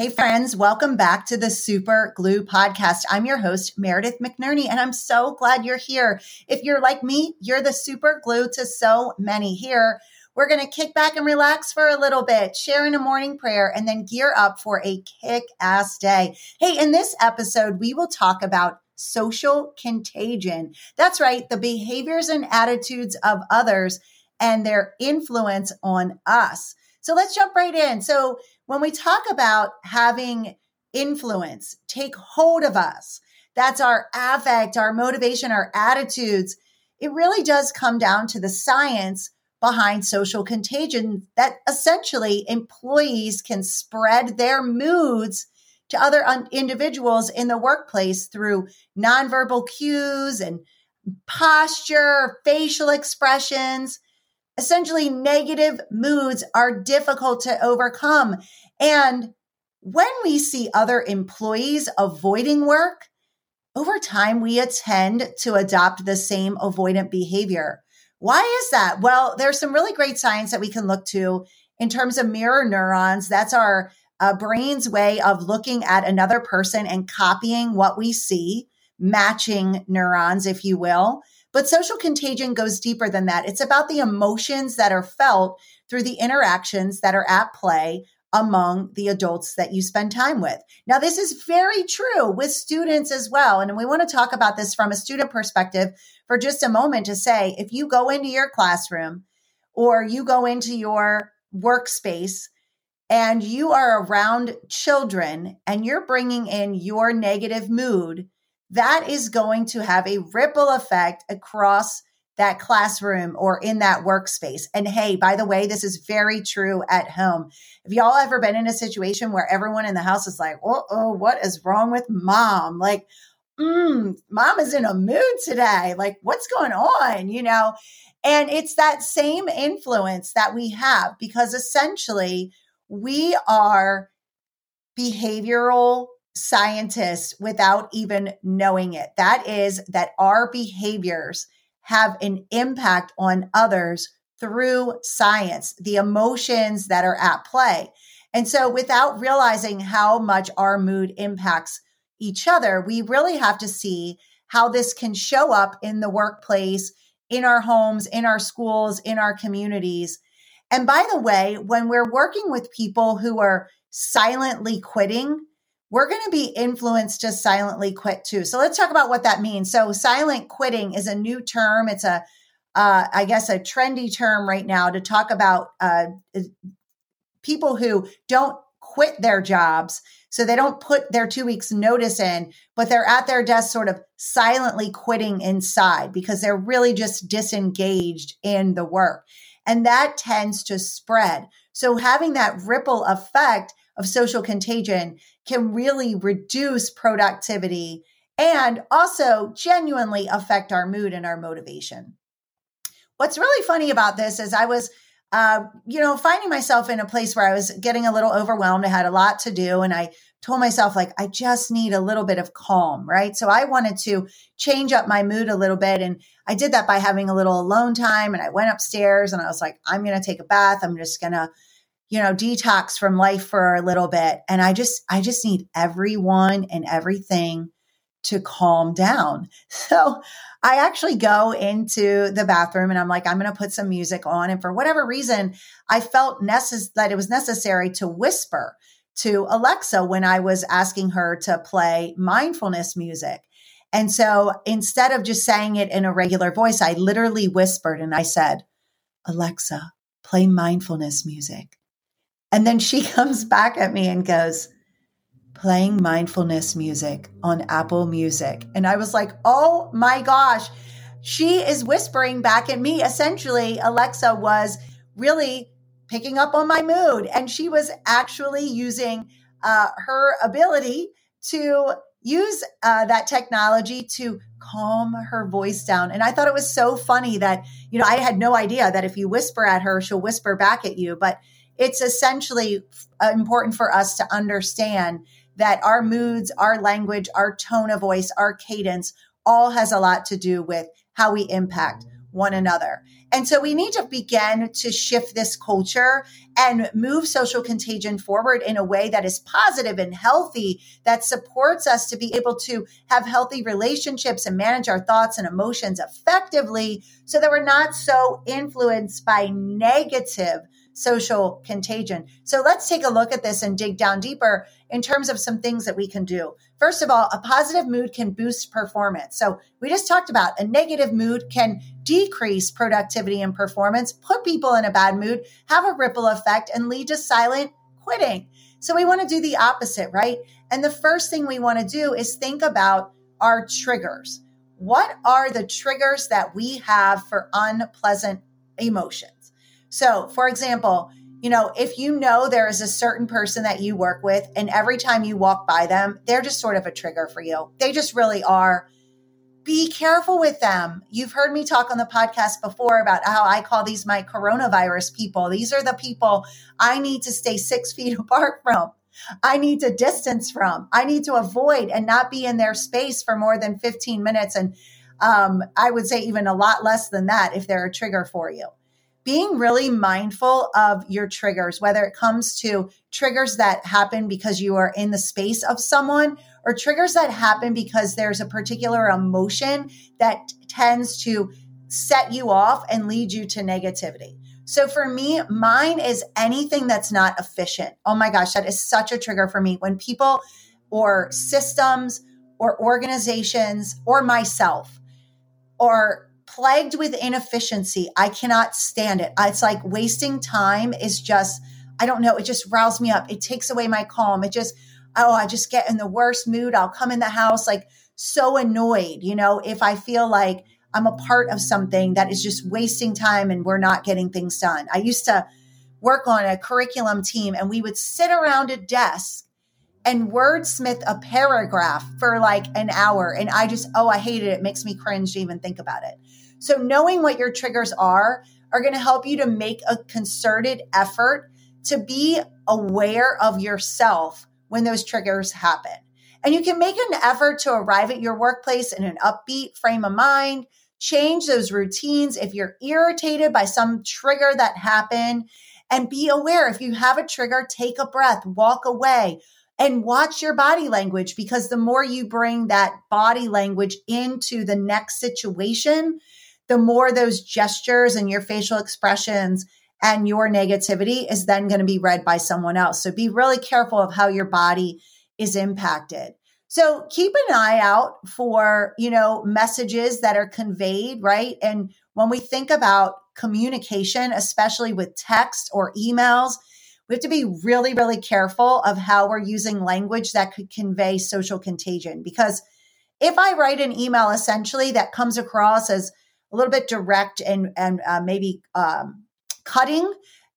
Hey, friends, welcome back to the Super Glue podcast. I'm your host, Meredith McNerney, and I'm so glad you're here. If you're like me, you're the super glue to so many here. We're going to kick back and relax for a little bit, share in a morning prayer, and then gear up for a kick ass day. Hey, in this episode, we will talk about social contagion. That's right, the behaviors and attitudes of others and their influence on us. So let's jump right in. So, when we talk about having influence take hold of us, that's our affect, our motivation, our attitudes. It really does come down to the science behind social contagion that essentially employees can spread their moods to other un- individuals in the workplace through nonverbal cues and posture, facial expressions essentially negative moods are difficult to overcome. And when we see other employees avoiding work, over time we tend to adopt the same avoidant behavior. Why is that? Well, there's some really great science that we can look to in terms of mirror neurons. That's our uh, brain's way of looking at another person and copying what we see, matching neurons, if you will. But social contagion goes deeper than that. It's about the emotions that are felt through the interactions that are at play among the adults that you spend time with. Now, this is very true with students as well. And we want to talk about this from a student perspective for just a moment to say if you go into your classroom or you go into your workspace and you are around children and you're bringing in your negative mood, that is going to have a ripple effect across that classroom or in that workspace. And hey, by the way, this is very true at home. Have y'all ever been in a situation where everyone in the house is like, oh, oh what is wrong with mom? Like, mm, mom is in a mood today. Like, what's going on? You know? And it's that same influence that we have because essentially we are behavioral scientists without even knowing it. That is, that our behaviors have an impact on others through science, the emotions that are at play. And so, without realizing how much our mood impacts each other, we really have to see how this can show up in the workplace, in our homes, in our schools, in our communities. And by the way, when we're working with people who are silently quitting, we're going to be influenced to silently quit too. So let's talk about what that means. So silent quitting is a new term. It's a, uh, I guess, a trendy term right now to talk about uh, people who don't quit their jobs. So they don't put their two weeks notice in, but they're at their desk sort of silently quitting inside because they're really just disengaged in the work. And that tends to spread. So having that ripple effect of social contagion can really reduce productivity and also genuinely affect our mood and our motivation. What's really funny about this is I was, uh, you know, finding myself in a place where I was getting a little overwhelmed. I had a lot to do, and I told myself, like, I just need a little bit of calm, right? So I wanted to change up my mood a little bit. And I did that by having a little alone time. And I went upstairs and I was like, I'm going to take a bath. I'm just going to you know, detox from life for a little bit. And I just, I just need everyone and everything to calm down. So I actually go into the bathroom and I'm like, I'm going to put some music on. And for whatever reason, I felt necess- that it was necessary to whisper to Alexa when I was asking her to play mindfulness music. And so instead of just saying it in a regular voice, I literally whispered and I said, Alexa, play mindfulness music. And then she comes back at me and goes, playing mindfulness music on Apple Music. And I was like, oh my gosh, she is whispering back at me. Essentially, Alexa was really picking up on my mood. And she was actually using uh, her ability to use uh, that technology to calm her voice down. And I thought it was so funny that, you know, I had no idea that if you whisper at her, she'll whisper back at you. But it's essentially uh, important for us to understand that our moods, our language, our tone of voice, our cadence all has a lot to do with how we impact one another. And so we need to begin to shift this culture and move social contagion forward in a way that is positive and healthy, that supports us to be able to have healthy relationships and manage our thoughts and emotions effectively so that we're not so influenced by negative social contagion. So let's take a look at this and dig down deeper in terms of some things that we can do. First of all, a positive mood can boost performance. So we just talked about a negative mood can decrease productivity and performance, put people in a bad mood, have a ripple effect, and lead to silent quitting. So we want to do the opposite, right? And the first thing we want to do is think about our triggers. What are the triggers that we have for unpleasant emotions? So, for example, you know, if you know there is a certain person that you work with, and every time you walk by them, they're just sort of a trigger for you. They just really are. Be careful with them. You've heard me talk on the podcast before about how I call these my coronavirus people. These are the people I need to stay six feet apart from. I need to distance from. I need to avoid and not be in their space for more than 15 minutes. And um, I would say even a lot less than that if they're a trigger for you being really mindful of your triggers, whether it comes to triggers that happen because you are in the space of someone or triggers that happen because there's a particular emotion that tends to set you off and lead you to negativity. So for me, mine is anything that's not efficient. Oh my gosh, that is such a trigger for me when people or systems or organizations or myself or plagued with inefficiency. I cannot stand it. It's like wasting time is just, I don't know, it just riles me up. It takes away my calm. It just, oh, I just get in the worst mood. I'll come in the house like so annoyed, you know, if I feel like I'm a part of something that is just wasting time and we're not getting things done. I used to work on a curriculum team and we would sit around a desk and wordsmith a paragraph for like an hour. And I just, oh, I hated it. It makes me cringe to even think about it. So knowing what your triggers are are going to help you to make a concerted effort to be aware of yourself when those triggers happen. And you can make an effort to arrive at your workplace in an upbeat frame of mind, change those routines if you're irritated by some trigger that happened and be aware if you have a trigger, take a breath, walk away and watch your body language because the more you bring that body language into the next situation, the more those gestures and your facial expressions and your negativity is then going to be read by someone else. So be really careful of how your body is impacted. So keep an eye out for, you know, messages that are conveyed, right? And when we think about communication, especially with text or emails, we have to be really, really careful of how we're using language that could convey social contagion. Because if I write an email essentially that comes across as a little bit direct and and uh, maybe um, cutting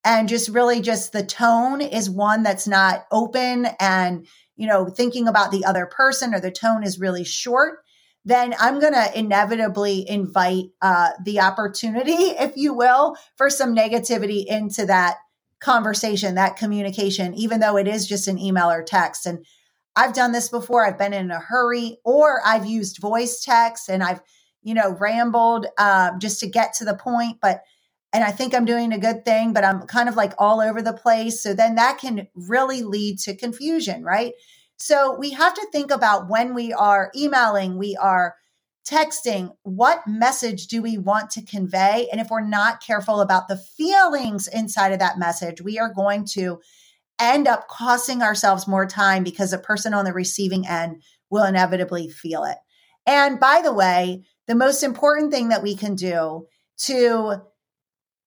and just really just the tone is one that's not open and you know thinking about the other person or the tone is really short then i'm going to inevitably invite uh, the opportunity if you will for some negativity into that conversation that communication even though it is just an email or text. And i've done this before. I've been in a hurry or i've used voice text and i've you know, rambled uh, just to get to the point, but and I think I'm doing a good thing, but I'm kind of like all over the place. So then that can really lead to confusion, right? So we have to think about when we are emailing, we are texting, what message do we want to convey? And if we're not careful about the feelings inside of that message, we are going to end up costing ourselves more time because the person on the receiving end will inevitably feel it. And by the way, the most important thing that we can do to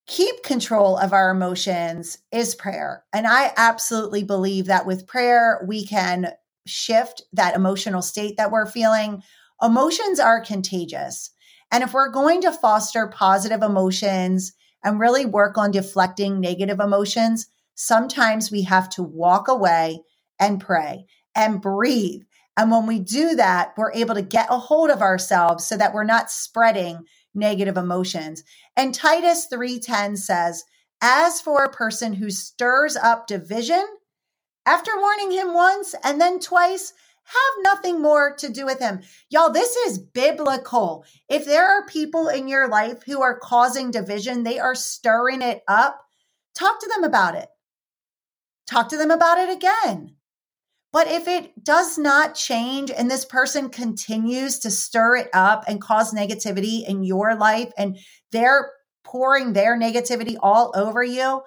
keep control of our emotions is prayer. And I absolutely believe that with prayer, we can shift that emotional state that we're feeling. Emotions are contagious. And if we're going to foster positive emotions and really work on deflecting negative emotions, sometimes we have to walk away and pray and breathe and when we do that, we're able to get a hold of ourselves so that we're not spreading negative emotions. And Titus 3:10 says, "As for a person who stirs up division, after warning him once and then twice, have nothing more to do with him. Y'all, this is biblical. If there are people in your life who are causing division, they are stirring it up, talk to them about it. Talk to them about it again. But if it does not change and this person continues to stir it up and cause negativity in your life and they're pouring their negativity all over you,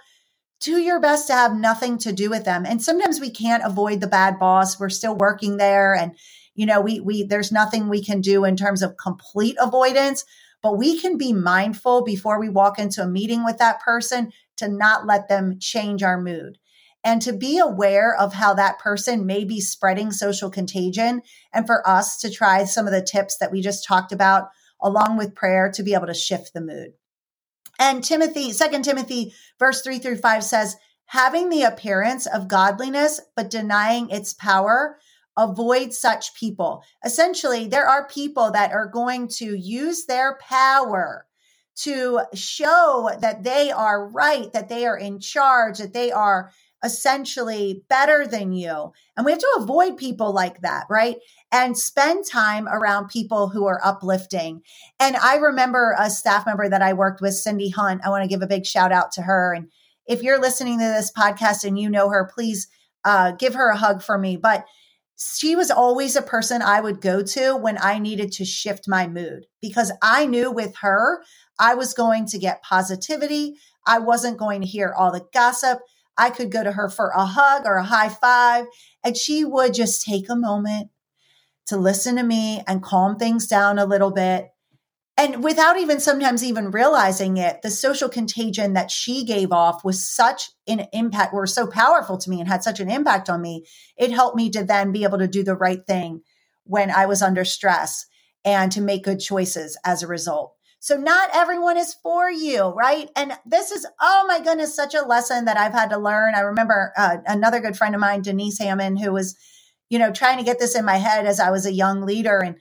do your best to have nothing to do with them. And sometimes we can't avoid the bad boss. We're still working there and you know, we we there's nothing we can do in terms of complete avoidance, but we can be mindful before we walk into a meeting with that person to not let them change our mood and to be aware of how that person may be spreading social contagion and for us to try some of the tips that we just talked about along with prayer to be able to shift the mood. And Timothy, Second Timothy, verse 3 through 5 says, having the appearance of godliness, but denying its power, avoid such people. Essentially, there are people that are going to use their power to show that they are right, that they are in charge, that they are essentially better than you. And we have to avoid people like that, right? And spend time around people who are uplifting. And I remember a staff member that I worked with, Cindy Hunt. I want to give a big shout out to her. And if you're listening to this podcast and you know her, please uh, give her a hug for me. But she was always a person I would go to when I needed to shift my mood because I knew with her, I was going to get positivity. I wasn't going to hear all the gossip. I could go to her for a hug or a high five, and she would just take a moment to listen to me and calm things down a little bit. And without even sometimes even realizing it, the social contagion that she gave off was such an impact, were so powerful to me and had such an impact on me. It helped me to then be able to do the right thing when I was under stress and to make good choices as a result. So not everyone is for you, right? And this is, oh my goodness, such a lesson that I've had to learn. I remember uh, another good friend of mine, Denise Hammond, who was, you know, trying to get this in my head as I was a young leader. And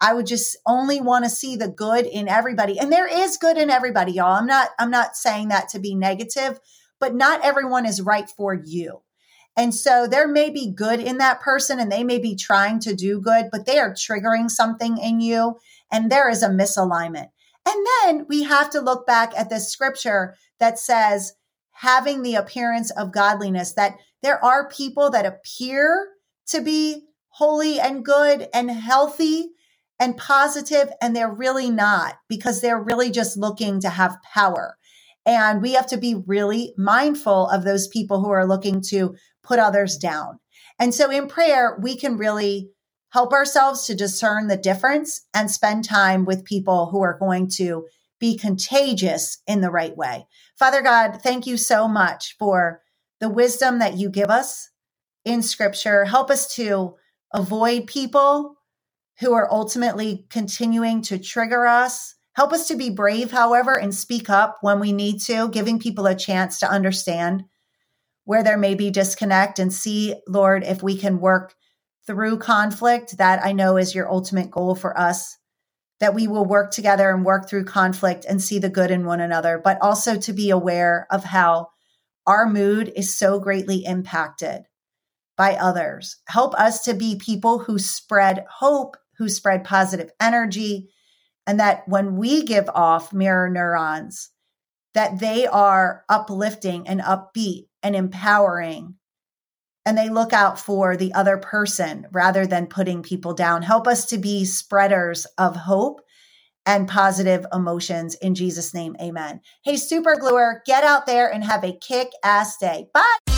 I would just only want to see the good in everybody. And there is good in everybody, y'all. I'm not, I'm not saying that to be negative, but not everyone is right for you. And so there may be good in that person and they may be trying to do good, but they are triggering something in you and there is a misalignment. And then we have to look back at this scripture that says, having the appearance of godliness, that there are people that appear to be holy and good and healthy and positive, and they're really not because they're really just looking to have power. And we have to be really mindful of those people who are looking to put others down. And so in prayer, we can really help ourselves to discern the difference and spend time with people who are going to be contagious in the right way. Father God, thank you so much for the wisdom that you give us in scripture. Help us to avoid people who are ultimately continuing to trigger us. Help us to be brave, however, and speak up when we need to, giving people a chance to understand where there may be disconnect and see, Lord, if we can work through conflict. That I know is your ultimate goal for us that we will work together and work through conflict and see the good in one another, but also to be aware of how our mood is so greatly impacted by others. Help us to be people who spread hope, who spread positive energy, and that when we give off mirror neurons, that they are uplifting and upbeat and empowering and they look out for the other person rather than putting people down. Help us to be spreaders of hope and positive emotions in Jesus' name. Amen. Hey, super gluer, get out there and have a kick ass day. Bye.